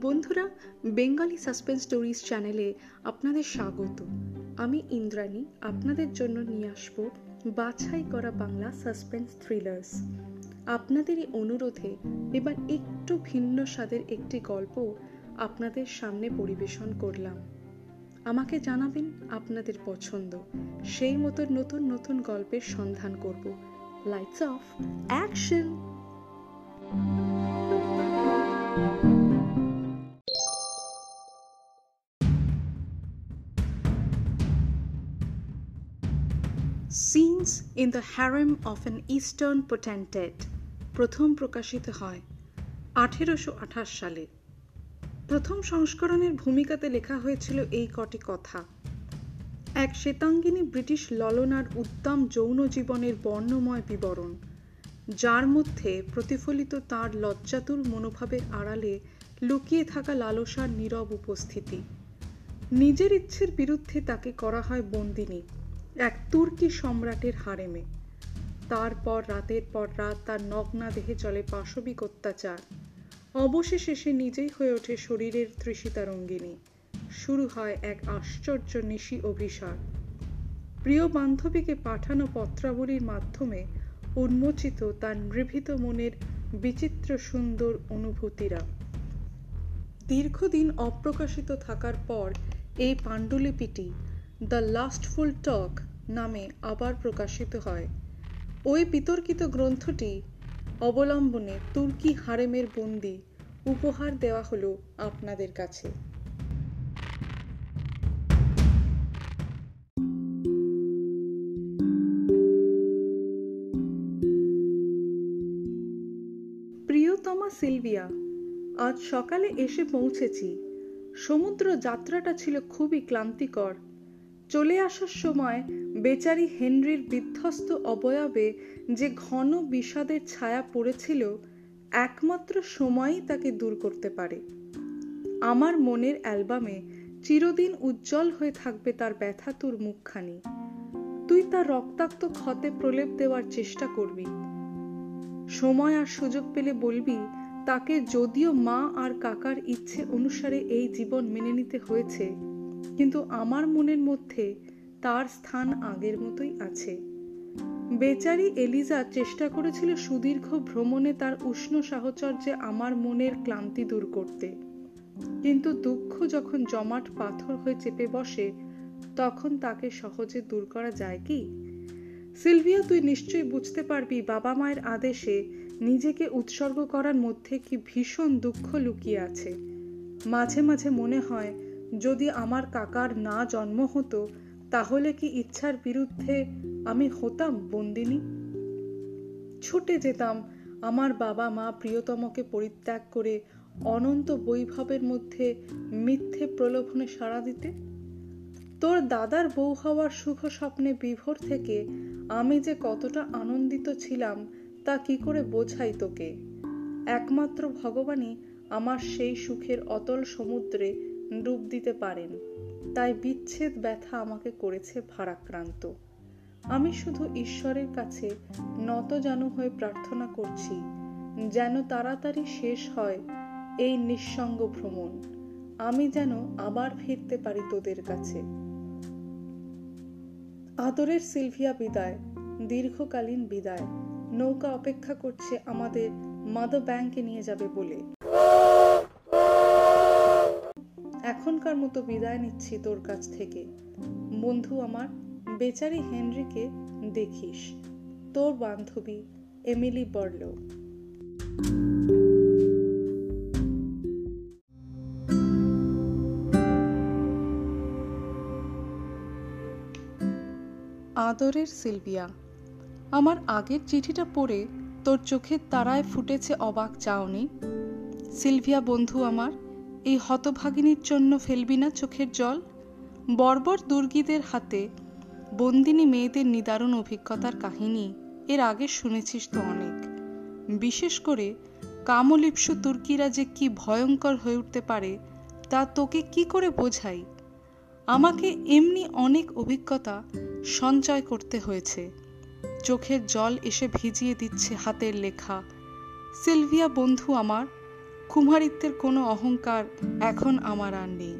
বন্ধুরা, Bengali suspense stories চ্যানেলে আপনাদের স্বাগত। আমি ইন্দ্রাণী, আপনাদের জন্য নিয়ে আসব বাছাই করা বাংলা সাসপেন্স থ্রিলার্স। আপনাদেরই অনুরোধে এবার একটু ভিন্ন স্বাদের একটি গল্প আপনাদের সামনে পরিবেশন করলাম। আমাকে জানাবেন আপনাদের পছন্দ। সেই মতো নতুন নতুন গল্পের সন্ধান করব। Lights of action in the harem of an eastern potentate প্রথম প্রকাশিত হয় আঠেরোশো আঠাশ সালে। প্রথম সংস্করণের ভূমিকাতে লেখা হয়েছিল এই কটি কথা। এক শ্বেতাঙ্গিনী ব্রিটিশ ললনার উদ্দাম যৌন জীবনের বর্ণময় বিবরণ, যার মধ্যে প্রতিফলিত তার লজ্জাতুর মনোভাবের আড়ালে লুকিয়ে থাকা লালসার নীরব উপস্থিতি। নিজের ইচ্ছের বিরুদ্ধে তাকে করা হয় বন্দিনী। এক তুর্কি সম্রাটের হারেমে তারপর, রাতের পর রাত তার নগ্না দেহে চলে পাশবিক অত্যাচার। অবশেষে সে নিজেই হয়ে ওঠে শরীরের তৃষিতারঙ্গিনী। শুরু হয় এক আশ্চর্য নিশি অভিসার। প্রিয় বান্ধবীকে পাঠানো পত্রাবলীর মাধ্যমে উন্মোচিত তার নিভৃত মনের বিচিত্র সুন্দর অনুভূতিরা। দীর্ঘদিন অপ্রকাশিত থাকার পর এই পাণ্ডুলিপিটি দ্য লাস্টফুল টক নামে আবার প্রকাশিত হয়। ওই বিতর্কিত গ্রন্থটি অবলম্বনে তুর্কি হারেমের বন্দি উপহার দেওয়া হলো আপনাদের কাছে। প্রিয়তমা সিলভিয়া, আজ সকালে এসে পৌঁছেছি। সমুদ্র যাত্রাটা ছিল খুবই ক্লান্তিকর চলে আসার সময় বেচারি হেনরির বিধ্বস্ত অবয়বে যে ঘন বিষাদের ছায়া পড়েছিল, একমাত্র সময়ই তাকে দূর করতে পারে। আমার মনের অ্যালবামে চিরদিন উজ্জ্বল হয়ে থাকবে তার ব্যথাতুর মুখখানি। তুই তার রক্তাক্ত ক্ষতে প্রলেপ দেওয়ার চেষ্টা করবি। সময় আর সুযোগ পেলে বলবি, তাকে যদিও মা আর কাকার ইচ্ছে অনুসারে এই জীবন মেনে নিতে হয়েছে কিন্তু আমার মনের মধ্যে তার স্থান আগের মতোই আছে। বেচারি এলিজা চেষ্টা করেছিল সুদীর্ঘ ভ্রমণে তার উষ্ণ সাহচর্যে আমার মনের ক্লান্তি দূর করতে। কিন্তু দুঃখ যখন জমাট পাথর হয়ে চেপে বসে, তখন তাকে সহজে দূর করা যায় কি? সিলভিয়া, তুই নিশ্চয়ই বুঝতে পারবি বাবা মায়ের আদেশে নিজেকে উৎসর্গ করার মধ্যে কি ভীষণ দুঃখ লুকিয়ে আছে। মাঝে মাঝে মনে হয় যদি আমার কাকার না জন্ম হতো, তাহলে কি ইচ্ছার বিরুদ্ধে আমি হতাম, বন্দিনী? ছুটে যেতাম আমার বাবা মা প্রিয়তমকে পরিত্যাগ করে অনন্ত বৈভবের মধ্যে মিথ্যে প্রলোভনে সাড়া দিতে? তোর দাদার বউ হওয়ার সুখ স্বপ্নে বিভোর থেকে আমি যে কতটা আনন্দিত ছিলাম, তা কি করে বোঝাই তোকে? একমাত্র ভগবানই আমার সেই সুখের অতল সমুদ্রে ডুব দিতে পারেন। তাই বিচ্ছেদ ব্যথা আমাকে করেছে ভারাক্রান্ত। আমি শুধু ঈশ্বরের কাছে নত জানু হয়ে প্রার্থনা করছি, যেন তাড়াতাড়ি শেষ হয় এই নিঃসঙ্গ ভ্রমণ। আমি যেন আবার ফিরতে পারি তোদের কাছে। আদরের সিলভিয়া বিদায়, দীর্ঘকালীন বিদায়। নৌকা অপেক্ষা করছে আমাদের মাদার ব্যাংকে নিয়ে যাবে বলে। এখনকার মতো বিদায় নিচ্ছি তোর কাছ থেকে। বন্ধু আমার, বেচারি হেনরিকে দেখিস। তোর বান্ধবী এমিলি বার্লো। আদরের সিলভিয়া, আমার আগের চিঠিটা পড়ে তোর চোখের তারায় ফুটেছে অবাক চাওনি? সিলভিয়া বন্ধু আমার এই হতভাগিনীর জন্য ফেলবি না চোখের জল? বর্বর দুর্গীদের হাতে বন্দিনী মেয়েদের নিদারুণ অভিজ্ঞতার কাহিনী, এর আগে শুনেছিস তো অনেক। বিশেষ করে কামলিপসু তুর্কিরা যে কি ভয়ঙ্কর হয়ে উঠতে পারে, তা তোকে কি করে বোঝাই? আমাকে এমনি অনেক অভিজ্ঞতা সঞ্চয় করতে হয়েছে। চোখের জল এসে ভিজিয়ে দিচ্ছে হাতের লেখা। সিলভিয়া বন্ধু আমার কুমারিত্বের কোনো অহংকার এখন আমার আর নেই।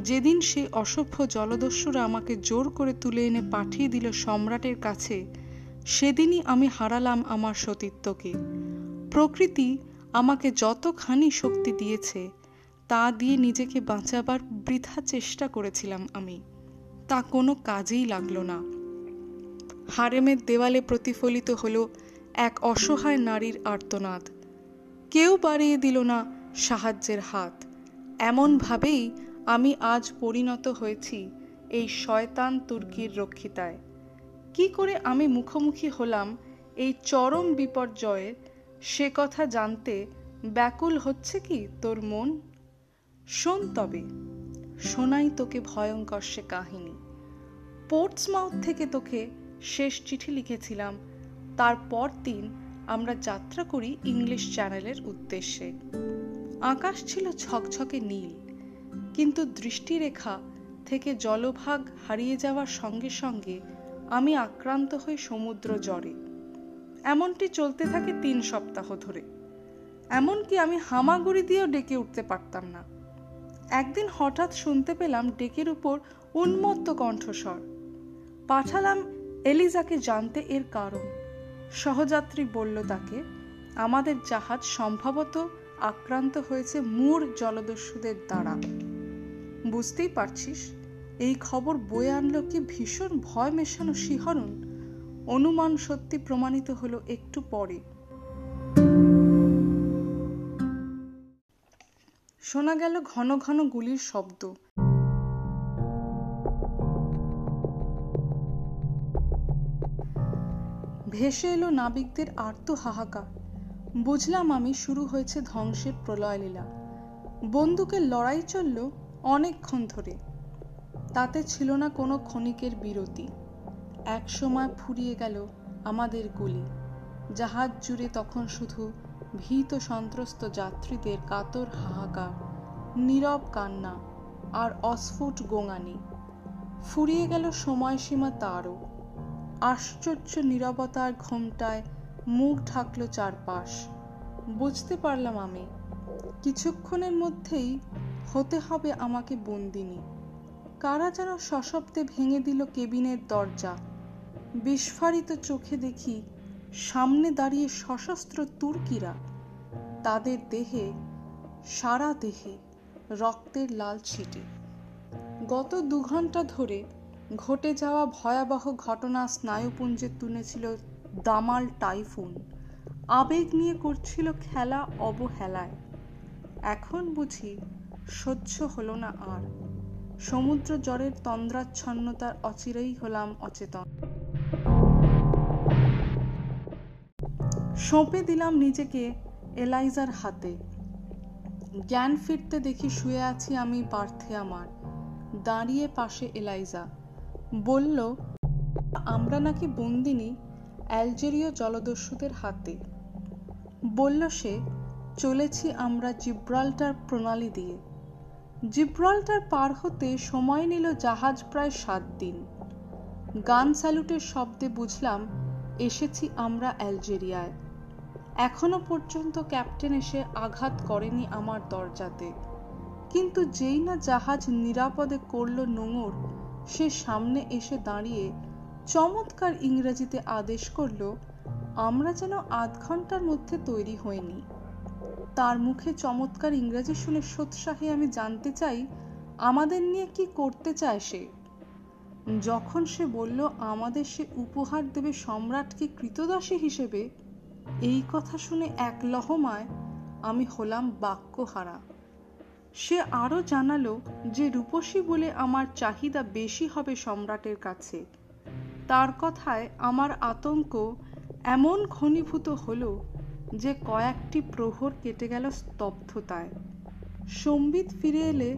যেদিন সে অসভ্য জলদস্যুরা আমাকে জোর করে তুলে এনে পাঠিয়ে দিল সম্রাটের কাছে, সেদিনই আমি হারালাম আমার সতীত্বকে। প্রকৃতি আমাকে যতখানি শক্তি দিয়েছে, তা দিয়ে নিজেকে বাঁচাবার বৃথা চেষ্টা করেছিলাম আমি। তা কোনো কাজেই লাগল না। হারেমের দেওয়ালে প্রতিফলিত হল এক অসহায় নারীর আর্তনাদ। কেউ বাড়িয়ে দিল না সাহায্যের হাত। এমনভাবেই আমি আজ পরিণত হয়েছি এই শয়তান তুর্কির রক্ষিতায়। কি করে আমি মুখোমুখি হলাম এই চরম বিপর্যয়ের সে কথা জানতে ব্যাকুল হচ্ছে কি তোর মন? শোন তবে, শোনাই তোকে ভয়ঙ্কর সে কাহিনী। পোর্টসমাউথ থেকে তোকে শেষ চিঠি লিখেছিলাম, তারপর দিন আমরা যাত্রা করি ইংলিশ চ্যানেলের উদ্দেশ্যে। আকাশ ছিল ঝকঝকে নীল, কিন্তু দৃষ্টিরেখা থেকে জলভাগ হারিয়ে যাওয়ার সঙ্গে সঙ্গে আমি আক্রান্ত হই সমুদ্র জ্বরে এমনটি চলতে থাকে তিন সপ্তাহ ধরে। এমনকি আমি হামাগুড়ি দিয়েও ডেকে উঠতে পারতাম না। একদিন হঠাৎ শুনতে পেলাম ডেকের উপর উন্মত্ত কণ্ঠস্বর। পাঠালাম এলিজাকে জানতে এর কারণ। সহযাত্রী বলল তাকে, আমাদের জাহাজ সম্ভবত আক্রান্ত হয়েছে মূর জলদস্যুদের দ্বারা। বুঝতেই পারছিস, এই খবর বয়ে আনলো কি ভীষণ ভয় মেশানো শিহরণ। অনুমান সত্যি প্রমাণিত হলো একটু পরে। শোনা গেল ঘন ঘন গুলির শব্দ। ভেসে এলো নাবিকদের আর্ত হাহাকার বুঝলাম আমি শুরু হয়েছে ধ্বংসের প্রলয়লীলা। বন্দুকের লড়াই চলল অনেকক্ষণ ধরে। তাতে ছিল না কোনো ক্ষণিকের বিরতি। এক সময় ফুরিয়ে গেল আমাদের গুলি। জাহাজ জুড়ে তখন শুধু ভীত সন্ত্রস্ত যাত্রীদের কাতর হাহাকার, নীরব কান্না আর অস্ফুট গোঙানি। ফুরিয়ে গেল সময়সীমা তারও। আশ্চর্য নীরবতার ঘোমটায় মুখ ঢাকলো চারপাশ। বুঝতে পারলাম আমি, কিছুক্ষণের মধ্যেই হতে হবে আমাকে বন্দিনী। কারা যেন সশব্দে ভেঙে দিল কেবিনের দরজা। বিস্ফারিত চোখে দেখি সামনে দাঁড়িয়ে সশস্ত্র তুর্কিরা। তাদের দেহে, সারা দেহে রক্তের লাল ছিটে। গত দু ঘণ্টা ধরে ঘটে যাওয়া ভয়াবহ ঘটনা স্নায়ুপুঞ্জে তুলেছিল দামাল টাইফুন। আবেগ নিয়ে করছিল খেলা অবহেলায়। এখন বুঝি সহ্য হলো না আর। সমুদ্র জ্বরের তন্দ্রাচ্ছন্নতার অচিরেই হলাম অচেতন। সঁপে দিলাম নিজেকে এলাইজার হাতে। জ্ঞান ফিরতে দেখি শুয়ে আছি আমি পার্থে আমার। দাঁড়িয়ে পাশে এলাইজা। বলল, আমরা নাকি বন্দিনী অ্যালজেরীয় জলদস্যুদের হাতে। বলল সে, চলেছি আমরা জিব্রাল্টার প্রণালী দিয়ে। জিব্রাল্টার পার হতে সময় নিল জাহাজ প্রায় সাত দিন। গান স্যালুটের শব্দে বুঝলাম, এসেছি আমরা অ্যালজেরিয়ায়। এখনও পর্যন্ত ক্যাপ্টেন এসে আঘাত করেনি আমার দরজাতে। কিন্তু যেই না জাহাজ নিরাপদে করল নোঙর সে সামনে এসে দাঁড়িয়ে চমৎকার ইংরেজিতে আদেশ করল, আমরা যেন আধ ঘণ্টার মধ্যে তৈরি হইনি তার মুখে চমৎকার ইংরেজি শুনে সোৎসাহে আমি জানতে চাই, আমাদের নিয়ে কি করতে চায় সে? যখন সে বলল, আমাদের সে উপহার দেবে সম্রাটকে কৃতদাসী হিসেবে, এই কথা শুনে এক লহমায় আমি হলাম বাক্যহারা। সে আরও জানালো যে রূপসী বলে আমার চাহিদা বেশি হবে সম্রাটের কাছে। তার কথায় আমার আতঙ্ক এমন ঘনীভূত হলো যে কয়েকটি প্রহর কেটে গেল স্তব্ধতায়। সম্বিত ফিরে এলে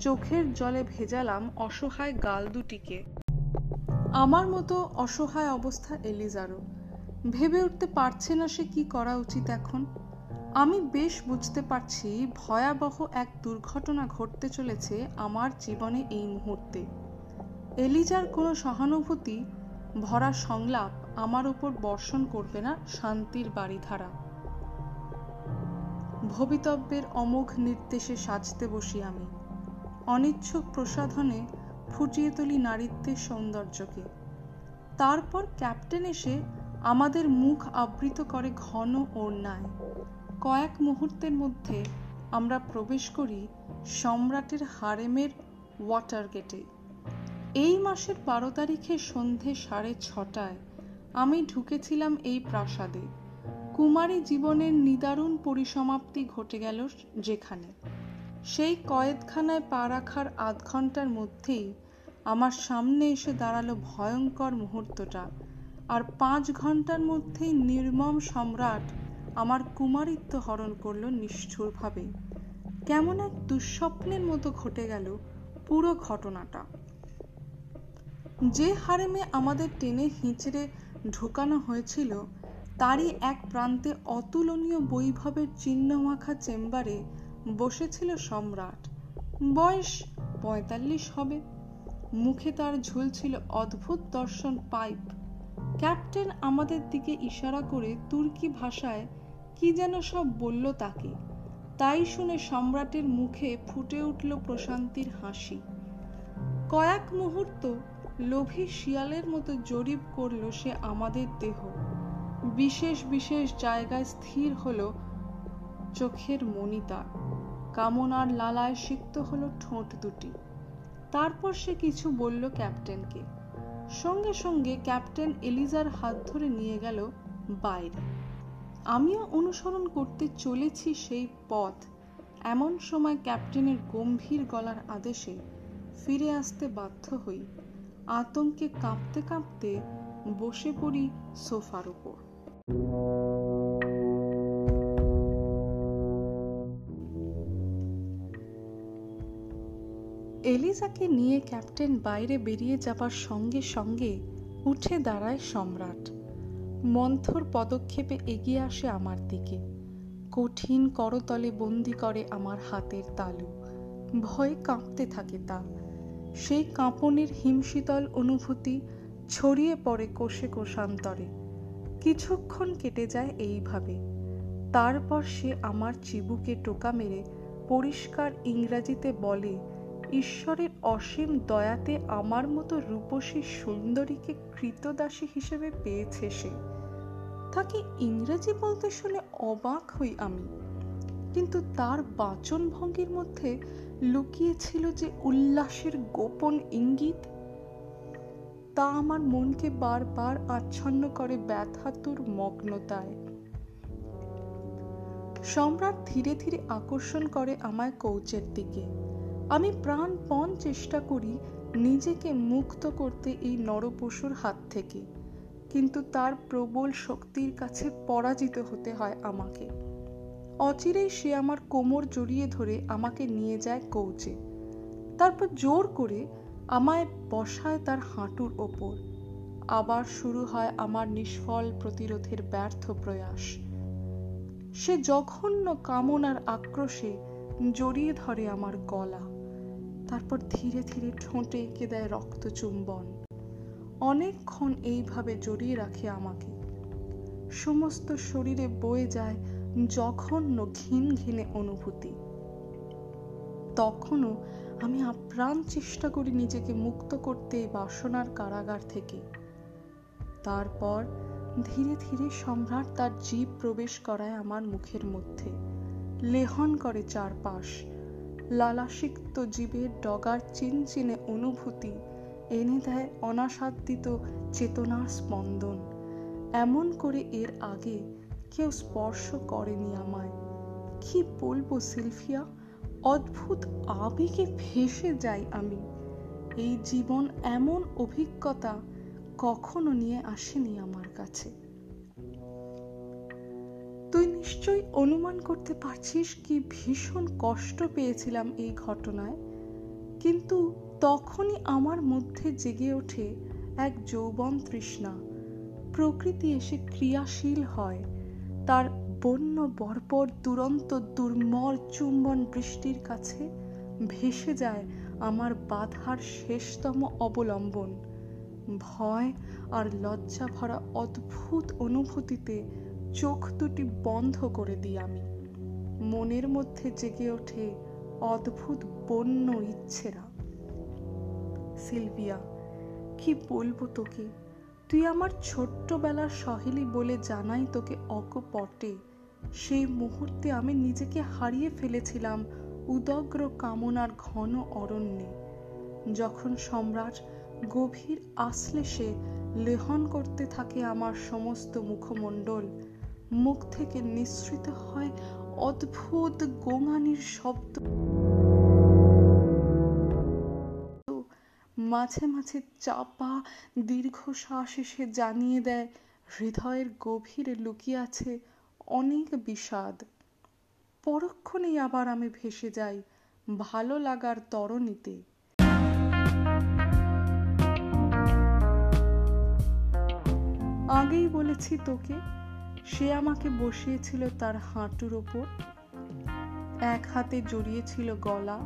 চোখের জলে ভেজালাম অসহায় গাল দুটিকে। আমার মতো অসহায় অবস্থা এলিজারও। ভেবে উঠতে পারছে না সে কি করা উচিত এখন। আমি বেশ বুঝতে পারছি ভয়াবহ এক দুর্ঘটনা ঘটতে চলেছে আমার জীবনে এই মুহূর্তে। এলিজার কোনো সহানুভূতি, ভরা সংলাপ আমার উপর বর্ষণ করবে না শান্তির বাড়িধারা। ভবিতব্যের অমোঘ নির্দেশে সাজতে বসি আমি। অনিচ্ছুক প্রসাধনে ফুটিয়ে তুলি নারীত্বের সৌন্দর্যকে। তারপর ক্যাপ্টেন এসে আমাদের মুখ আবৃত করে ঘন ওড়নায়। কয়েক মুহূর্তের মধ্যে আমরা প্রবেশ করি সম্রাটের হারেমের ওয়াটার গেটে। এই মাসের বারো তারিখে সন্ধে সাড়ে ছটায় আমি ঢুকেছিলাম এই প্রাসাদে। কুমারী জীবনের নিদারুণ পরিসমাপ্তি ঘটে গেল যেখানে। সেই কয়েদখানায় পা রাখার আধ ঘণ্টার মধ্যেই আমার সামনে এসে দাঁড়াল ভয়ঙ্কর মুহূর্তটা। আর পাঁচ ঘণ্টার মধ্যেই নির্মম সম্রাট আমার কুমারিত্ব হরণ করল নিষ্ঠুরভাবে। কেমন এক দুঃস্বপ্নের মতো ঘটে গেল পুরো ঘটনাটা। যে হারেমে আমাদের টেনে হিঁচড়ে ঢোকানো হয়েছিল, তারই এক প্রান্তে অতুলনীয় বৈভবের চিহ্নমাখা চেম্বারে বসেছিল সম্রাট। বয়স পঁয়তাল্লিশ হবে। মুখে তার ঝুলছিল অদ্ভুত দর্শন পাইপ। ক্যাপ্টেন আমাদের দিকে ইশারা করে তুর্কি ভাষায় কি যেন সব বলল তাকে। তাই শুনে সম্রাটের মুখে ফুটে উঠল প্রশান্তির হাসি। কয়েক মুহূর্ত লোভী শিয়ালের মতো জরিপ করল সে আমাদের দেহ। বিশেষ বিশেষ জায়গায় স্থির হলো চোখের মনিতা কামনার লালায় সিক্ত হলো ঠোঁট দুটি। তারপর সে কিছু বলল ক্যাপ্টেনকে। সঙ্গে সঙ্গে ক্যাপ্টেন এলিজার হাত ধরে নিয়ে গেল বাইরে। আমিও অনুসরণ করতে চলেছি সেই পথ। এমন সময় ক্যাপ্টেনের গম্ভীর গলার আদেশে ফিরে আসতে বাধ্য হই। আতঙ্কে কাঁপতে কাঁপতে বসে পড়ি সোফার উপর। এলিজাকে নিয়ে ক্যাপ্টেন বাইরে বেরিয়ে যাবার সঙ্গে সঙ্গে উঠে দাঁড়ায় সম্রাট। মন্থর পদক্ষেপে এগিয়ে আসে আমার দিকে। কঠিন করতলে বন্দি করে আমার হাতের তালু। ভয়ে কাঁপতে থাকে তা। সেই কাঁপনের হিমশীতল অনুভূতি ছড়িয়ে পড়ে কোষে কোষান্তরে। কিছুক্ষণ কেটে যায় এইভাবে। তারপর সে আমার চিবুকে টোকা মেরে পরিষ্কার ইংরাজিতে বলে, ঈশ্বরের অসীম দয়াতে আমার মতো রূপসী সুন্দরীকে কৃতদাসী হিসেবে পেয়েছে সে। তাকে ইংরেজি বলতে শুনে অবাক হই আমি। কিন্তু তার বাচন ভঙ্গির মধ্যে লুকিয়েছিল যে উল্লাসের গোপন ইঙ্গিত। তা আমার মনকে বারবার আচ্ছন্ন করে ব্যথাতুর মগ্নতায়। সম্রাট ধীরে ধীরে আকর্ষণ করে আমায় কৌচের দিকে। আমি প্রাণপণ চেষ্টা করি নিজেকে মুক্ত করতে এই নরপশুর হাত থেকে। কিন্তু তার প্রবল শক্তির কাছে পরাজিত হতে হয় আমাকে। অচিরেই সে আমার কোমর জড়িয়ে ধরে আমাকে নিয়ে যায় কৌচে। তারপর জোর করে আমায় বসায় তার হাঁটুর ওপর। আবার শুরু হয় আমার নিষ্ফল প্রতিরোধের ব্যর্থ প্রয়াস। সে জঘন্য কামনার আক্রোশে জড়িয়ে ধরে আমার গলা। তারপর ধীরে ধীরে ঠোঁটে এঁকে দেয় রক্তচুম্বন। অনেকক্ষণ এইভাবে জড়িয়ে রাখে আমাকে। সমস্ত শরীরে বয়ে যায় জঘন্য ঘিন ঘিনে অনুভূতি। তখনও আমি আপ্রাণ চেষ্টা করি নিজেকে মুক্ত করতে এই বাসনার কারাগার থেকে। তারপর ধীরে ধীরে সম্রাট তার জীব প্রবেশ করায় আমার মুখের মধ্যে। লেহন করে চারপাশ, লালাসিক্ত জীবের ডগার চিনচিনে অনুভূতি এনে দেয় অনাসাদ্দিত চেতনার স্পন্দন। এমন করে এর আগে কেউ স্পর্শ করেনি আমায়। কি বলব সিলফিয়া? অদ্ভুত আবেগে ভেসে যাই আমি। এই জীবন এমন অভিজ্ঞতা কখনো নিয়ে আসেনি আমার কাছে। তুই নিশ্চয়ই অনুমান করতে পারছিস কি ভীষণ কষ্ট পেয়েছিলাম এই ঘটনায়। কিন্তু তখনই আমার মধ্যে জেগে ওঠে এক যৌবন তৃষ্ণা। প্রকৃতি এসে ক্রিয়াশীল হয়। তার বন্য বর্বর দুরন্ত দুর্মর চুম্বন বৃষ্টির কাছে ভেসে যায় আমার বাধার শেষতম অবলম্বন। ভয় আর লজ্জা ভরা অদ্ভুত অনুভূতিতে চোখ দুটি বন্ধ করে দিই আমি। মনের মধ্যে জেগে ওঠে অদ্ভুত বন্য ইচ্ছেরা। সিলভিয়া, কি বলব তোকে? তুই আমার ছোট্টবেলার সহেলি বলে জানাই তোকে অকপটে। সেই মুহূর্তে আমি নিজেকে হারিয়ে ফেলেছিলাম উদগ্র কামনার ঘন অরণ্যে। যখন সম্রাট গভীর আশ্লেষে লেহন করতে থাকে আমার সমস্ত মুখমণ্ডল, মুখ থেকে নিঃসৃত হয় অদ্ভুত গোঙানির শব্দ। মাঝে মাঝে চাপা দীর্ঘশ্বাস এসে জানিয়ে দেয়, হৃদয়ের গভীরে লুকিয়ে আছে অনেক বিষাদ। পরক্ষণেই আবার আমি ভেসে যাই ভালো লাগার তরণীতে। আগেই বলেছি তোকে, সে আমাকে বসিয়েছিল তার হাঁটুর ওপর। এক হাতে জড়িয়েছিল গলা।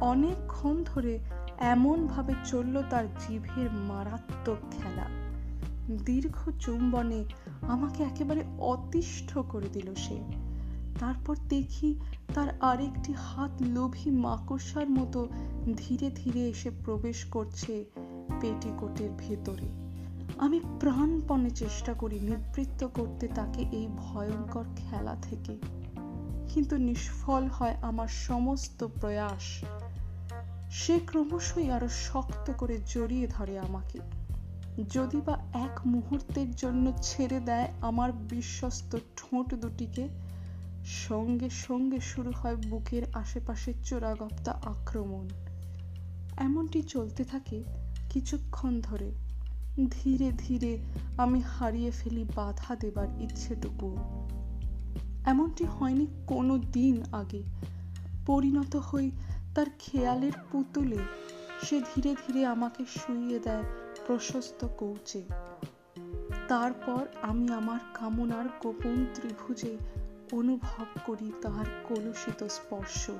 অনেকক্ষণ ধরে এমনভাবে চলল তার জিভের মারাত্মক খেলা। দীর্ঘ চুম্বনে আমাকে একেবারে অতিষ্ঠ করে দিল সে। তারপর দেখি তার আরেকটি হাত লোভী মাকড়সার মতো ধীরে ধীরে এসে প্রবেশ করছে পেটিকোটের ভেতরে। আমি প্রাণপণে চেষ্টা করি নিবৃত্ত করতে তাকে এই ভয়ঙ্কর খেলা থেকে। কিন্তু নিষ্ফল হয় আমার সমস্ত প্রয়াস। সে ক্রমশই আরও শক্ত করে জড়িয়ে ধরে আমাকে। যদি বা এক মুহূর্তের জন্য ছেড়ে দেয় আমার বিশ্বস্ত ঠোঁট দুটিকে, সঙ্গে সঙ্গে শুরু হয় বুকের আশেপাশে চোরাগপ্তা আক্রমণ। এমনটি চলতে থাকে কিছুক্ষণ ধরে। ধীরে ধীরে আমি হারিয়ে ফেলি বাধা দেবার ইচ্ছেটুকু। এমনটি হয়নি কোনো দিন আগে। পরিণত হই তার খেয়ালের পুতুলে সে ধীরে ধীরে আমাকে শুইয়ে দেয়, প্রশস্ত কৌচে। তারপর আমি আমার কামনার গোপন ত্রিভুজে অনুভব করি তার কলুষিত স্পর্শ।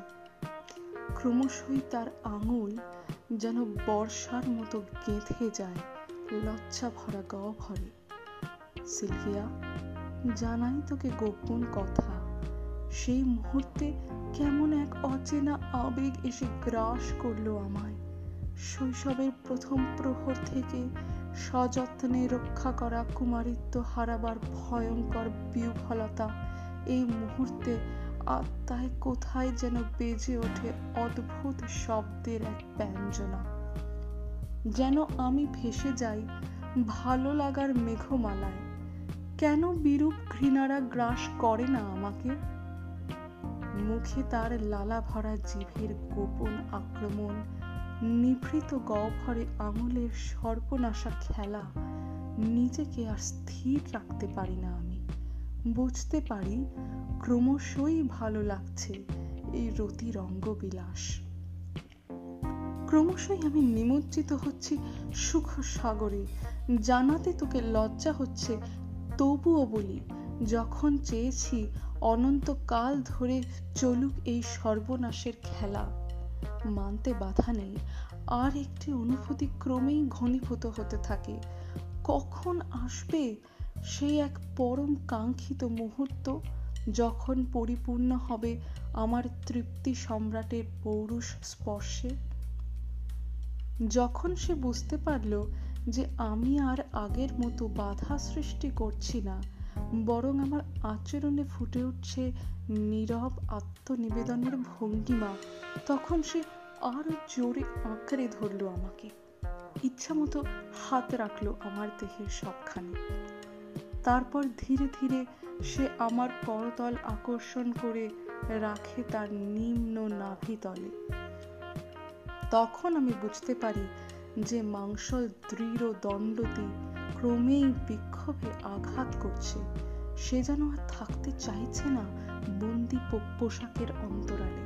ক্রমশই তার আঙুল যেন বর্ষার মতো গেঁথে যায়, লজ্জা ভরা গহ্বরে। সিলভিয়া, জানাই তোকে গোপন কথা। সেই মুহূর্তে কেমন এক অচেনা আবেগ এসে গ্রাস করল আমায়। শৈশবের প্রথম প্রহর থেকে সযত্নে রক্ষা করা কুমারিত্ব হারাবার ভয়ঙ্কর বিহ্বলতা এই মুহূর্তে আত্মায় কোথায় যেন বেজে ওঠে অদ্ভুত শব্দের এক ব্যঞ্জনা। যেন আমি ভেসে যাই ভালো লাগার মেঘমালায়, কেন বিরূপ ঘৃণারা গ্রাস করে না আমাকে? মুখে তার লালা ভরা জিভের গোপন আক্রমণ, নিভৃত গহ্বরে আঙুলের সর্বনাশা খেলা, নিজেকে আর স্থির রাখতে পারি না আমি। বুঝতে পারি, ক্রমশই ভালো লাগছে এই রতি রঙ্গবিলাস ক্রমশই আমি নিমজ্জিত হচ্ছি সুখ সাগরে জানাতে তোকে লজ্জা হচ্ছে, তবুও বলি যখন চেয়েছি অনন্তকাল ধরে চলুক এই সর্বনাশের খেলা। মানতে বাধা নেই, আর একটি অনুভূতি ক্রমেই ঘনীভূত হতে থাকে। কখন আসবে সেই এক পরম কাঙ্ক্ষিত মুহূর্ত যখন পরিপূর্ণ হবে আমার তৃপ্তি সম্রাটের পৌরুষ স্পর্শে? যখন সে বুঝতে পারল যে আমি আর আগের মতো বাধা সৃষ্টি করছি না বরং আমার আচরণে ফুটে উঠছে নীরব আত্মনিবেদনের ভঙ্গিমা। তখন সে আরও জোরে আঁকড়ে ধরলো আমাকে। ইচ্ছা মতো হাত রাখল আমার দেহের সবখানে। তারপর ধীরে ধীরে সে আমার করতল আকর্ষণ করে রাখে তার নিম্ন নাভিতলে তখন আমি বুঝতে পারি যে মাংস দৃঢ় দণ্ডতি ক্রমেই বিক্ষোভে আঘাত করছে। সে যেন আর থাকতে চাইছে না বন্দি পোশাকের অন্তরালে।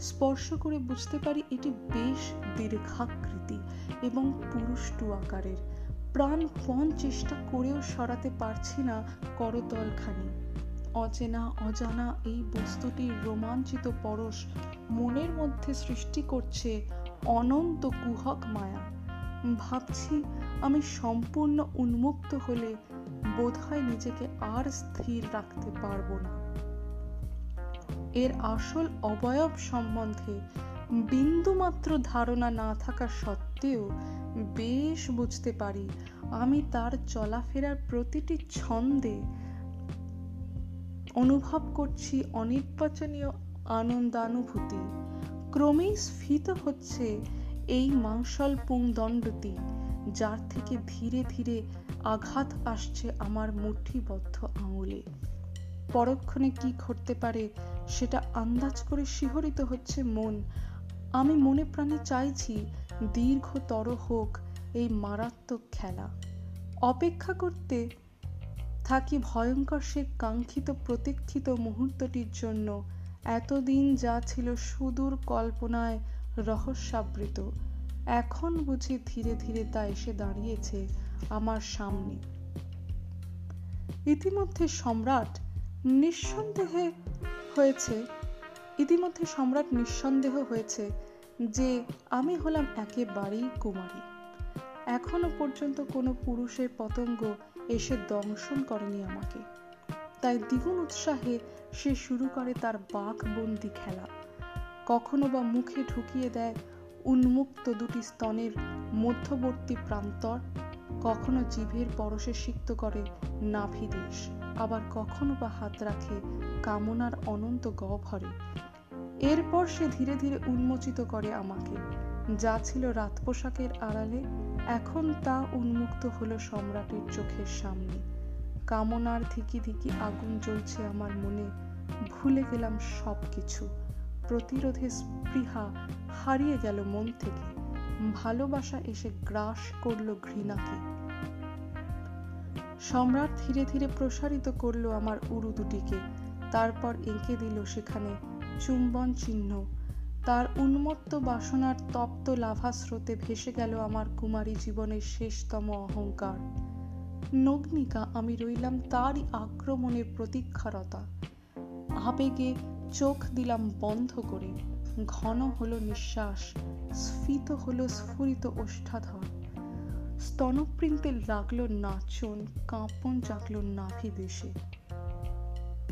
স্পর্শ করে বুঝতে পারি এটি বেশ দীর্ঘাকৃতি এবং পুরুষ্টু আকারের। প্রাণপণ চেষ্টা করেও সরাতে পারছি না করতলখানি। অচেনা, অজানা এই বস্তুটির রোমাঞ্চিত পরশ মনের মধ্যে সৃষ্টি করছে অনন্ত কুহক মায়া। ভাবছি আমি সম্পূর্ণ উন্মুক্ত হলে বোধহয় নিজেকে আর স্থির রাখতে পারব না। এর আসল অবয়ব সম্বন্ধে বিন্দুমাত্র ধারণা না থাকা সত্ত্বেও বেশ বুঝতে পারি আমি তার চলাফেরার প্রতিটি ছন্দে অনুভব করছি অনির্বাচনীয় আনন্দানুভূতি। ক্রমেই স্ফীত হচ্ছে এই মাংসল পুংদণ্ডটি, যার থেকে ধীরে ধীরে আঘাত আসছে আমার মুঠিবদ্ধ আঙুলে। পরক্ষণে কি ঘটতে পারে সেটা আন্দাজ করে শিহরিত হচ্ছে মন। আমি মনে প্রাণে চাইছি দীর্ঘতর হোক এই মারাত্মক খেলা। অপেক্ষা করতে থাকি ভয়ঙ্কর সে কাঙ্ক্ষিত প্রতীক্ষিত মুহূর্তটির জন্য। এতদিন যা ছিল সুদূর কল্পনায় রহস্যাবৃত। এখন বুঝি ধীরে ধীরে তা এসে দাঁড়িয়েছে আমার সামনে। ইতিমধ্যে সম্রাট নিঃসন্দেহে হয়েছে, ইতিমধ্যে সম্রাট নিঃসন্দেহ হয়েছে যে আমি হলাম একেবারেই কুমারী। এখনও পর্যন্ত কোনো পুরুষের পতঙ্গ এসে দংশন করেনি আমাকে। তাই দ্বিগুণ উৎসাহে সে শুরু করে তার বাঘ বন্দি খেলা। কখনো বা মুখে ঢুকিয়ে দেয় উন্মুক্ত দুটি স্তনের মধ্যবর্তী প্রান্তর, কখনো জিভের পরশে সিক্ত করে নাভিদেশ আবার কখনো বা হাত রাখে কামনার অনন্ত গহ্বরে। এরপর সে ধীরে ধীরে উন্মোচিত করে আমাকে। যা ছিল রাত পোশাকের আড়ালে, এখন তা উন্মুক্ত হলো সম্রাটের চোখের সামনে। কামনার ধিকি ধিকি আগুন জ্বলছে আমার মনে, ভুলে গেলাম সব কিছু প্রতিরোধে স্পৃহা হারিয়ে গেল মন থেকে। ভালোবাসা এসে গ্রাস করল ঘৃণাকে। সম্রাট ধীরে ধীরে প্রসারিত করল আমার উরু দুটিকে। তারপর এঁকে দিল সেখানে চুম্বন চিহ্ন। তার উন্মত্ত বাসনার তপ্ত লাভা স্রোতে ভেসে গেল আমার কুমারী জীবনের শেষতম অহংকার। নগ্নিকা, আমি রইলাম তারই আক্রমণের প্রতীক্ষারতা। আবেগে চোখ দিলাম বন্ধ করে। ঘন হলো নিঃশ্বাস, স্ফীত হলো স্ফুরিত ওষ্ঠাধর। স্তনপ্রিন্তে লাগল নাচন, কাঁপন জাগলো নাভি দেশে।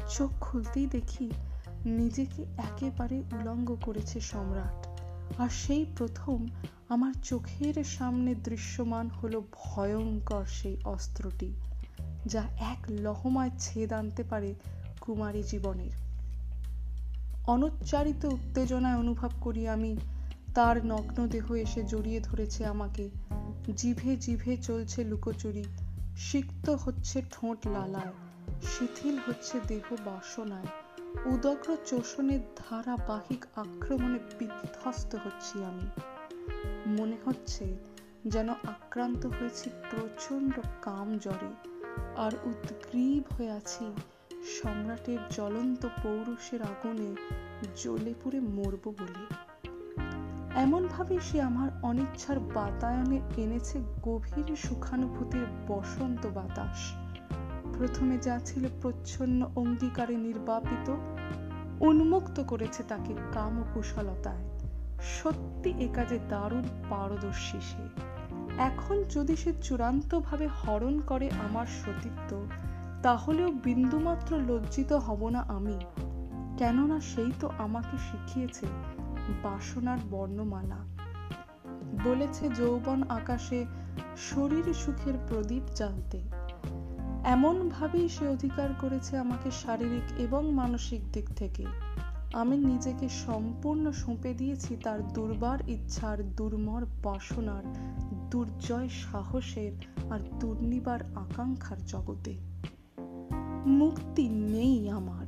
চোখ খুলতেই দেখি নিজেকে একেবারে উলঙ্গ করেছে সম্রাট। আর সেই প্রথম আমার চোখের সামনে দৃশ্যমান হলো ভয়ঙ্কর সেই অস্ত্রটি, যা এক লহমায় ছেদ আনতে পারে কুমারী জীবনের। অনুচ্চারিত উত্তেজনায় অনুভব করি আমি। তার নগ্ন দেহ এসে জড়িয়ে ধরেছে আমাকে। জিভে জিভে চলছে লুকোচুরি। সিক্ত হচ্ছে ঠোঁট লালায়। শিথিল হচ্ছে দেহ বাসনায়। উদগ্র চোষণের ধারাবাহিক আক্রমণে বিধ্বস্ত হচ্ছি আমি। মনে হচ্ছে যেন আক্রান্ত হয়েছি প্রচণ্ড কাম জ্বরে। আর উদ্গ্রীব হয়ে আছি সম্রাটের জ্বলন্ত পৌরুষের আগুনে জ্বলে পুড়ে মরব বলে। এমনভাবে সে আমার অনিচ্ছার বাতায়নে এনেছে গভীর সুখানুভূতির বসন্ত বাতাস। প্রথমে যা ছিল প্রচ্ছন্ন অঙ্গীকারে নির্বাপিত, উন্মুক্ত করেছে তাকে কাম কুশলতায় সত্যি এ কাজে দারুণ পারদর্শী সে। এখন যদি সে চূড়ান্তভাবে হরণ করে আমার সতীত্ব তাহলেও বিন্দুমাত্র লজ্জিত হব না আমি। কেননা সেই তো আমাকে শিখিয়েছে বাসনার বর্ণমালা। বলেছে যৌবন আকাশে শরীর সুখের প্রদীপ জ্বালতে। এমনভাবেই সে অধিকার করেছে আমাকে শারীরিক এবং মানসিক দিক থেকে। আমি নিজেকে সম্পূর্ণ সঁপে দিয়েছি তার দুর্বার ইচ্ছার দুর্মর বাসনার দুর্জয় সাহসের আর দুর্নিবার আকাঙ্ক্ষার জগতে। মুক্তি নেই আমার।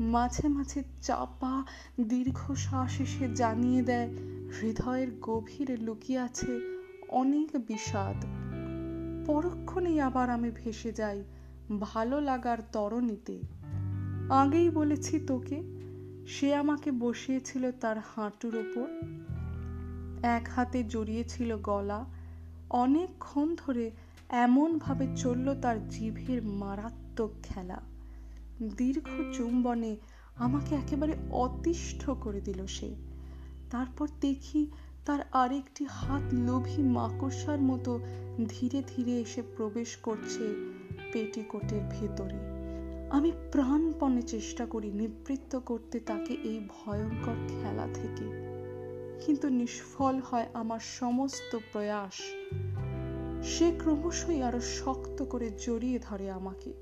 মাঝে মাঝে চাপা দীর্ঘশ্বাস এসে জানিয়ে দেয়, হৃদয়ের গভীরে লুকিয়ে আছে অনেক বিষাদ। পরক্ষণেই আবার আমি ভেসে যাই ভালো লাগার তরণীতে। আগেই বলেছি তোকে, সে আমাকে বসিয়েছিল তার হাঁটুর ওপর। এক হাতে জড়িয়েছিল গলা। অনেকক্ষণ ধরে এমনভাবে চলল তার জিভের মারাত্মক খেলা। দীর্ঘ চুম্বনে আমাকে একেবারে অতিষ্ঠ করে দিল সে। তারপর দেখি তার আরেকটি হাত লোভী মাকড়সার মতো ধীরে ধীরে এসে প্রবেশ করছে পেটিকোটের ভেতরে। আমি প্রাণপণে চেষ্টা করি নিবৃত্ত করতে তাকে এই ভয়ঙ্কর খেলা থেকে। কিন্তু নিষ্ফল হয় আমার সমস্ত প্রয়াস। সে ক্রমশই আরও শক্ত করে জড়িয়ে ধরে আমাকে।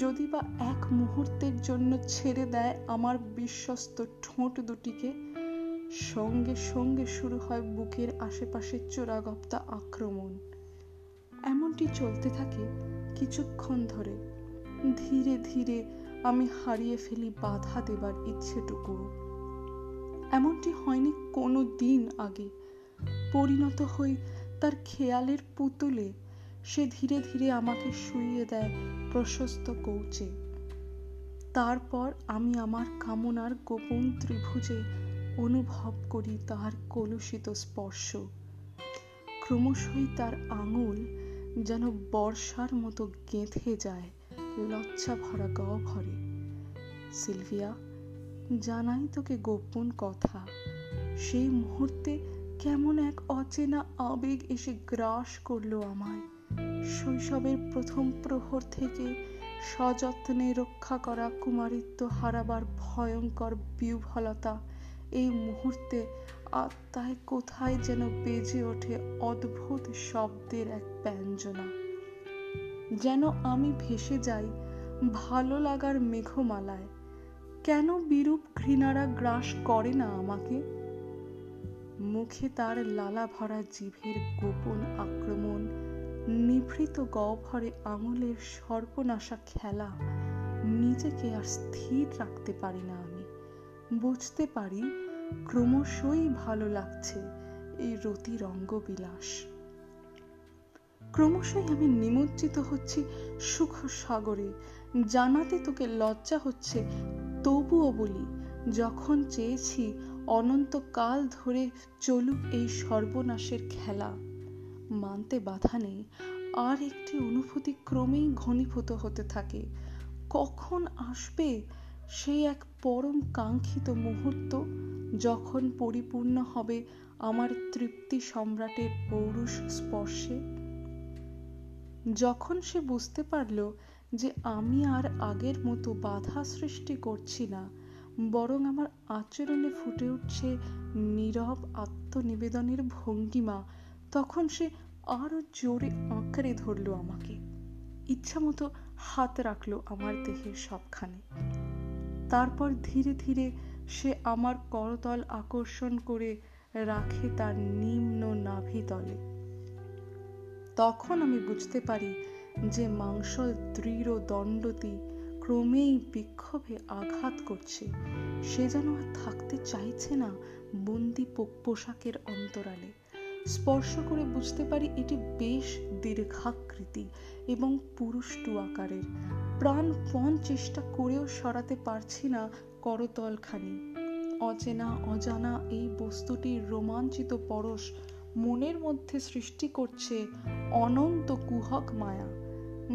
যদি বা এক মুহূর্তের জন্য ছেড়ে দেয় আমার বিশ্বস্ত ঠোঁট দুটিকে, সঙ্গে সঙ্গে শুরু হয় বুকের আশেপাশে চোরাগপ্তা আক্রমণ। এমনটি চলতে থাকে কিছুক্ষণ ধরে। ধীরে ধীরে আমি হারিয়ে ফেলি বাধা দেবার ইচ্ছেটুকু এমনটি হয়নি কোনো দিন আগে। পরিণত হই তার খেয়ালের পুতুলে, সে ধীরে ধীরে আমাকে শুইয়ে দেয় প্রশস্ত কৌচে। তারপর আমি আমার কামনার গোপন ত্রিভুজে অনুভব করি তার কলুষিত স্পর্শ। ক্রমশই তার আঙুল যেন বর্ষার মতো গেঁথে যায় লজ্জা ভরা গহ্বরে। সিলভিয়া জানাই তোকে গোপন কথা। সেই মুহূর্তে কেমন এক অচেনা আবেগ এসে গ্রাস করল আমায়। শৈশবের প্রথম প্রহর থেকে সযত্নে রক্ষা করা কুমারিত্ব হারাবার ভয়ঙ্কর বিহ্বলতা, এই মুহূর্তে আত্মায় কোথায় যেন বেজে ওঠে অদ্ভুত শব্দের এক ব্যঞ্জনা। যেন আমি ভেসে যাই ভালো লাগার মেঘমালায় কেন বিরূপ ঘৃণারা গ্রাস করে না আমাকে? মুখে তার লালা ভরা জিভের গোপন আক্রমণ, নিভৃত গহ্বরে আঙুলের সর্বনাশা খেলা, নিজেকে আর স্থির রাখতে পারি না আমি। বুঝতে পারি, ক্রমশই ভালো লাগছে এই রতি রঙ্গবিলাস ক্রমশই আমি নিমজ্জিত হচ্ছি সুখ সাগরে জানাতে তোকে লজ্জা হচ্ছে তবুও বলি, যখন চেয়েছি অনন্তকাল ধরে চলুক এই সর্বনাশের খেলা। মানতে বাধা নেই, আর একটি অনুভূতি ক্রমেই ঘনীভূত হতে থাকে। কখন আসবে সেই এক পরম কাঙ্ক্ষিত মুহূর্ত যখন পরিপূর্ণ হবে আমার তৃপ্তি সম্রাটের পৌরুষ স্পর্শে? যখন সে বুঝতে পারল যে আমি আর আগের মতো বাধা সৃষ্টি করছি না, বরং আমার আচরণে ফুটে উঠছে নীরব আত্মনিবেদনের ভঙ্গিমা। তখন সে আরও জোরে আঁকড়ে ধরলো আমাকে। ইচ্ছা মতো হাত রাখল আমার দেহের সবখানে। তারপর ধীরে ধীরে সে আমার করতল আকর্ষণ করে রাখে তার নিম্ন নাভিতলে। তখন আমি বুঝতে পারি যে মাংসল দৃঢ় দণ্ডতি ক্রমেই বিক্ষোভে আঘাত করছে। সে যেন আর থাকতে চাইছে না বন্দি পোশাকের অন্তরালে। স্পর্শ করে বুঝতে পারি এটি বেশ দীর্ঘাকৃতি এবং পুরুষ্টু আকারের। প্রাণপণ চেষ্টা করেও সরাতে পারছি না করতলখানি। অচেনা, অজানা এই বস্তুটির রোমাঞ্চিত পরশ মনের মধ্যে সৃষ্টি করছে অনন্ত কুহক মায়া।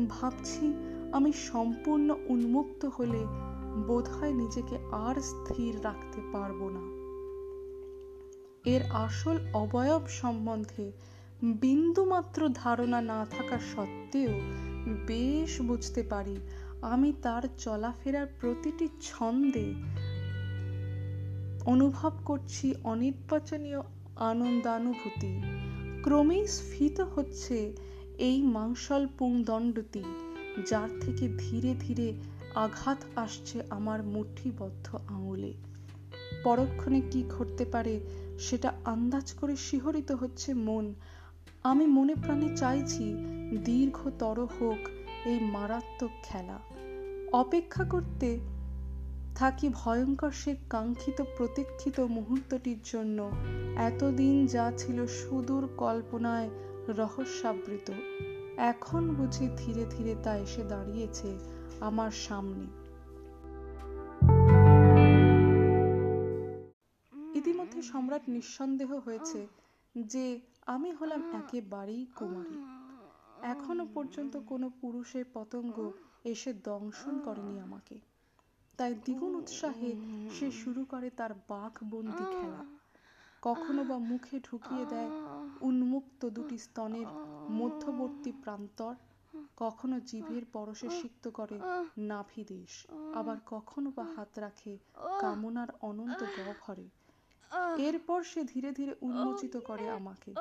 ভাবছি আমি সম্পূর্ণ উন্মুক্ত হলে বোধহয় নিজেকে আর স্থির রাখতে পারব না। এর আসল অবয়ব সম্বন্ধে বিন্দুমাত্র ধারণা না থাকা সত্ত্বেও বেশ বুঝতে পারি আমি তার চলাফেরার প্রতিটি ছন্দে অনুভব করছি অনির্বাচনীয় আনন্দানুভূতি। ক্রমেই স্ফীত হচ্ছে এই মাংসল পুংদণ্ডটি, যার থেকে ধীরে ধীরে আঘাত আসছে আমার মুঠিবদ্ধ আঙুলে। পরক্ষণে কি ঘটতে পারে সেটা আন্দাজ করে শিহরিত হচ্ছে মন। আমি মনে প্রাণে চাইছি দীর্ঘতর হোক এই মারাত্মক খেলা। অপেক্ষা করতে থাকি ভয়ঙ্কর সে কাঙ্ক্ষিত প্রতীক্ষিত মুহূর্তটির জন্য? এতদিন যা ছিল সুদূর কল্পনায় রহস্যাবৃত। এখন বুঝি ধীরে ধীরে তা এসে দাঁড়িয়েছে আমার সামনে। ইতিমধ্যে সম্রাট নিঃসন্দেহ হয়েছে যে আমি হলাম একেবারেই কুমারী। এখনও পর্যন্ত কোনো পুরুষের পতঙ্গ এসে দংশন করেনি আমাকে। তাই দ্বিগুণ উৎসাহে সে শুরু করে তার বাঘ বন্দি খেলা। কখনো বা মুখে ঢুকিয়ে দেয় উন্মুক্ত দুটি স্তনের মধ্যবর্তী প্রান্তর। কখনো জিভের পরশে সিক্ত করে নাভিদেশ আবার কখনো বা হাত রাখে কামনার অনন্ত গহ্বরে। এরপর সে ধীরে ধীরে উন্মোচিত করে আমাকে।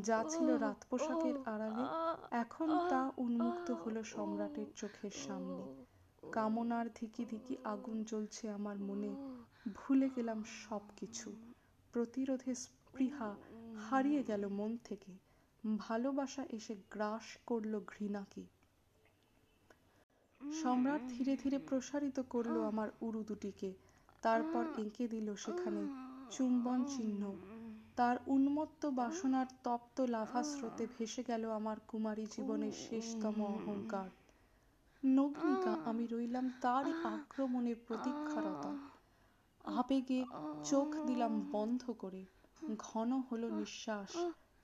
যা ছিল রাত পোশাকের আড়ালে এখন তা উন্মুক্ত হলো সম্রাটের চোখের সামনে। কামনার ধিকি ধিকি আগুন জ্বলছে আমার মনে। ভুলে গেলাম সব কিছু প্রতিরোধে স্পৃহা হারিয়ে গেল মন থেকে। ভালোবাসা এসে গ্রাস করল ঘৃণাকে। সম্রাট ধীরে ধীরে প্রসারিত করল আমার উরু দুটিকে। তারপর এঁকে দিল সেখানে চুম্বন চিহ্ন। তার উন্মত্ত বাসনার তপ্ত লাভা স্রোতে ভেসে গেল আমার কুমারী জীবনের শেষতম অহংকার। নগ্নিকা আমি রইলাম তারই আক্রমণের প্রতীক্ষারতা। আবেগে চোখ দিলাম বন্ধ করে। ঘন হলো নিঃশ্বাস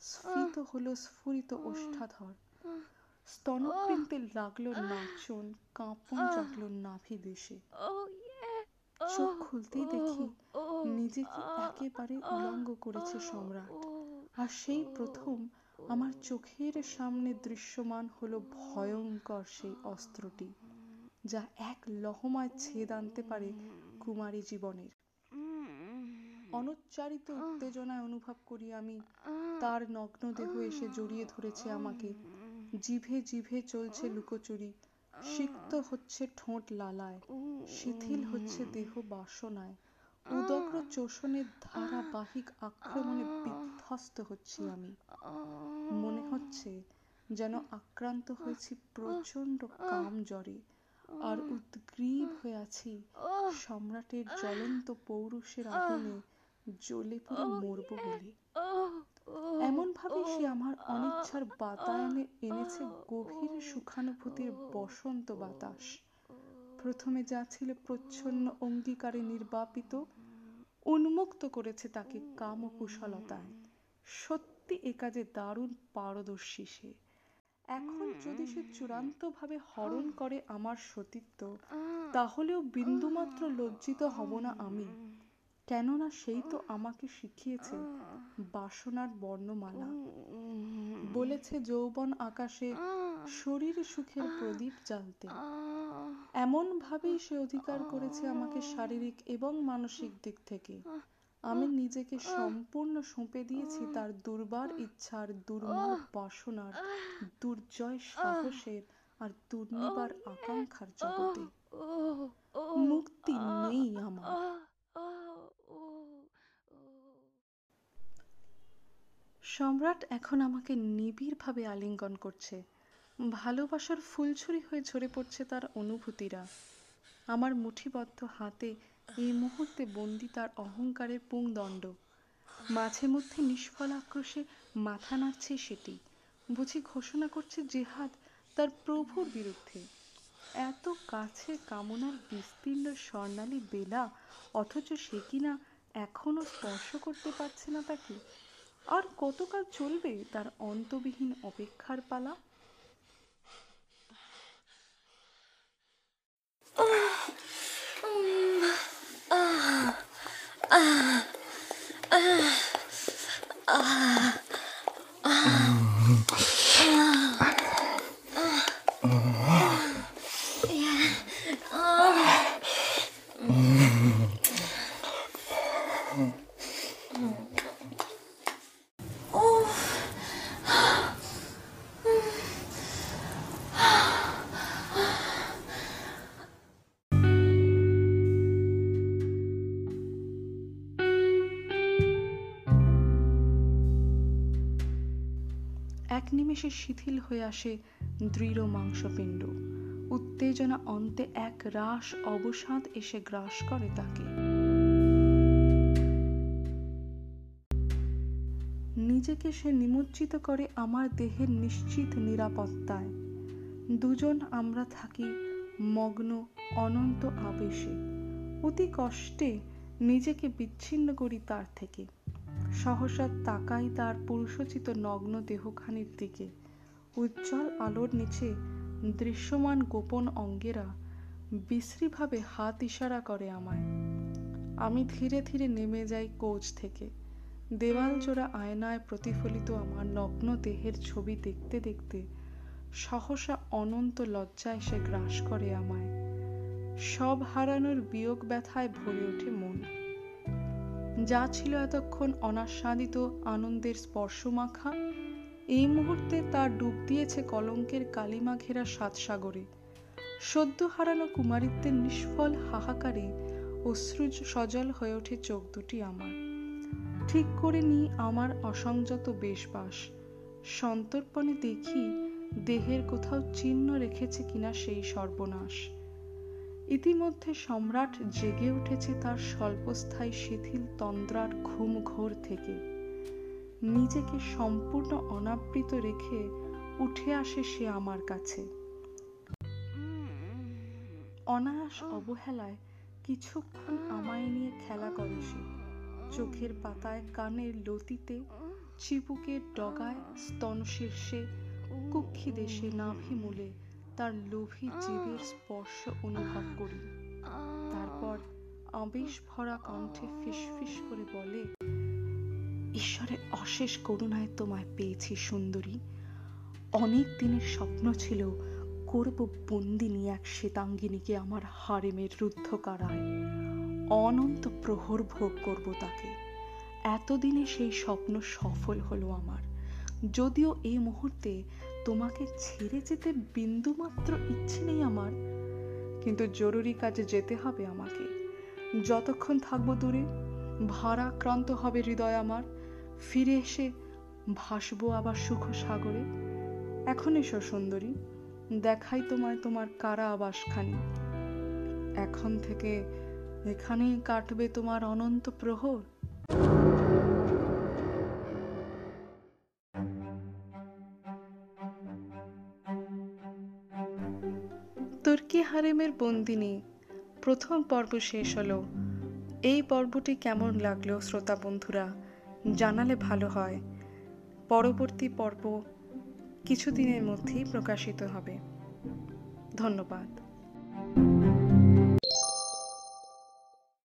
স্ফীত হলো স্ফুরিত ওষ্ঠাধর। স্তনপ্রিন্তে লাগল নাচন কাঁপন জাগলো নাভি দেশে। চোখ খুলতেই দেখি নিজেকে একেবারে উলঙ্গ করেছে সম্রাট। আর সেই প্রথম আমার চোখের সামনে দৃশ্যমান হলো ভয়ঙ্কর সেই অস্ত্রটি, যা এক লহমায় ছেদ আনতে পারে কুমারী জীবনের। অনুচ্চারিত উত্তেজনায় অনুভব করি আমি। তার নগ্ন দেহ এসে জড়িয়ে ধরেছে আমাকে। জিভে জিভে চলছে লুকোচুরি। সিক্ত হচ্ছে ঠোঁট লালায়। শিথিল হচ্ছে দেহ বাসনায়। উদগ্র চোষণের ধারাবাহিক আক্রমণে বিধ্বস্ত হচ্ছি আমি। মনে হচ্ছে যেন আক্রান্ত হয়েছি প্রচণ্ড কাম জ্বরে আর উদ্গ্রীব হয়ে আছি। সম্রাটের জ্বলন্ত পৌরুষের আগুনে জ্বলে পুরো মরব বলে। এমন ভাবে সে আমার অনিচ্ছার বাতায়নে এনেছে গভীর সুখানুভূতির বসন্ত বাতাস। প্রথমে যা ছিল প্রচ্ছন্ন অঙ্গীকারে নির্বাপিত উন্মুক্ত করেছে তাকে কাম কুশলতায় সত্যি এ কাজে দারুণ পারদর্শী সে। এখন যদি সে চূড়ান্তভাবে হরণ করে আমার সতীত্ব তাহলেও বিন্দুমাত্র লজ্জিত হব না আমি। কেননা সেই তো আমাকে শিখিয়েছে বাসনার বর্ণমালা। বলেছে যৌবন আকাশে শরীর সুখের প্রদীপ জ্বালতে। এমন ভাবেই সে অধিকার করেছে আমাকে শারীরিক এবং মানসিক দিক থেকে। আমি নিজেকে সম্পূর্ণ সঁপে দিয়েছি তার দুর্বার ইচ্ছার দুর্মূল বাসনার দুর্জয় সাহসের আর দুর্নিবার আকাঙ্ক্ষার জগতে। মুক্তি নেই আমার। সম্রাট এখন আমাকে নিবিড়ভাবে আলিঙ্গন করছে। ভালোবাসার ফুলছুরি হয়ে ঝরে পড়ছে তার অনুভূতিরা। আমার মুঠিবদ্ধ হাতে এই মুহূর্তে বন্দি তার অহংকারের পুংদণ্ড। মাঝে মধ্যে নিষ্ফল আক্রোশে মাথা নাড়ছে সেটি। বুঝি ঘোষণা করছে জেহাদ তার প্রভুর বিরুদ্ধে। এত কাছে কামনার বিস্তীর্ণ স্বর্ণালী বেলা, অথচ সে কিনা এখনও স্পর্শ করতে পারছে না তাকে। আর কতকাল চলবে তার অন্তবিহীন অপেক্ষার পালা? এক নিমেষে শিথিল হয়ে আসে দৃঢ় মাংসপিণ্ড। উত্তেজনা অন্তে এক রাস অবসাদ এসে গ্রাস করে তাকে। নিজেকে সে নিমজ্জিত করে আমার দেহের নিশ্চিত নিরাপত্তায়। দুজন আমরা থাকি মগ্ন, অনন্ত আবেশে। অতি কষ্টে নিজেকে বিচ্ছিন্ন করি তার থেকে। সহসা তাকাই তার পুরুষোচিত নগ্ন দেহখানির দিকে। উজ্জ্বল আলোর নিচে দৃশ্যমান গোপন অঙ্গেরা বিশ্রীভাবে হাত ইশারা করে আমায়। আমি ধীরে ধীরে নেমে যাই কোচ থেকে। দেওয়াল জোড়া আয়নায় প্রতিফলিত আমার নগ্ন দেহের ছবি দেখতে দেখতে সহসা অনন্ত লজ্জা এসে গ্রাস করে আমায়। সব হারানোর বিয়োগ ব্যথায় ভরে ওঠে মন। যা ছিল এতক্ষণ অনাস্বাদিত আনন্দের স্পর্শমাখা, এই মুহূর্তে তার ডুব দিয়েছে কলঙ্কের কালিমা ঘেরা সাত সাগরে সদ্য হারানো কুমারিত্বের নিষ্ফল হাহাকারে অশ্রু সজল হয়ে ওঠে চোখ দুটি আমার। ঠিক করে নি আমার অসংযত বেশবাস। সন্তর্পণে দেখি দেহের কোথাও চিহ্ন রেখেছে কিনা সেই সর্বনাশ। ইতিমধ্যে সম্রাট জেগে উঠেছে তার স্বল্পস্থায়ী শিথিল তন্দ্রার ঘুম ঘোর থেকে। নিজেকে সম্পূর্ণ অনাবৃত রেখে উঠে আসে সে আমার কাছে। অনায়াস অবহেলায় কিছুক্ষণ আমায় নিয়ে খেলা করে সে। চোখের পাতায় কানের লতিতে চিপুকের ডগায় স্তন শীর্ষে কুক্ষি দেশে নাভি মূলে তার লোভী জীবের স্পর্শ অনুভব করি। তারপর আবেশ ভরা কণ্ঠে ফিসফিস করে বলে ঈশ্বরের অশেষ করুণায় তোমায় পেয়েছি সুন্দরী। অনেক দিনের স্বপ্ন ছিল করব বন্দিনী এক শ্বেতাঙ্গিনীকে আমার হারেমের রুদ্ধ কারায় অনন্ত প্রহর ভোগ করব তাকে। এতদিনে সেই স্বপ্ন সফল হলো আমার। যদিও এই মুহূর্তে তোমাকে ছেড়ে যেতে বিন্দুমাত্র ইচ্ছে নেই আমার। কিন্তু জরুরি কাজে যেতে হবে আমাকে। যতক্ষণ থাকব দূরে, ভারাক্রান্ত হবে হৃদয় আমার। ফিরে এসে ভাসবো আবার সুখ সাগরে। এখন এসো সুন্দরী, দেখাই তোমায় তোমার কারা আবাসখানি এখন থেকে এখানেই কাটবে তোমার অনন্ত প্রহর। হারেমের বন্দিনী। প্রথম পর্ব শেষ হলো। এই পর্বটি কেমন লাগল শ্রোতা বন্ধুরা, জানালে ভালো হয়। পরবর্তী পর্ব কিছুদিনের মধ্যেই প্রকাশিত হবে। ধন্যবাদ।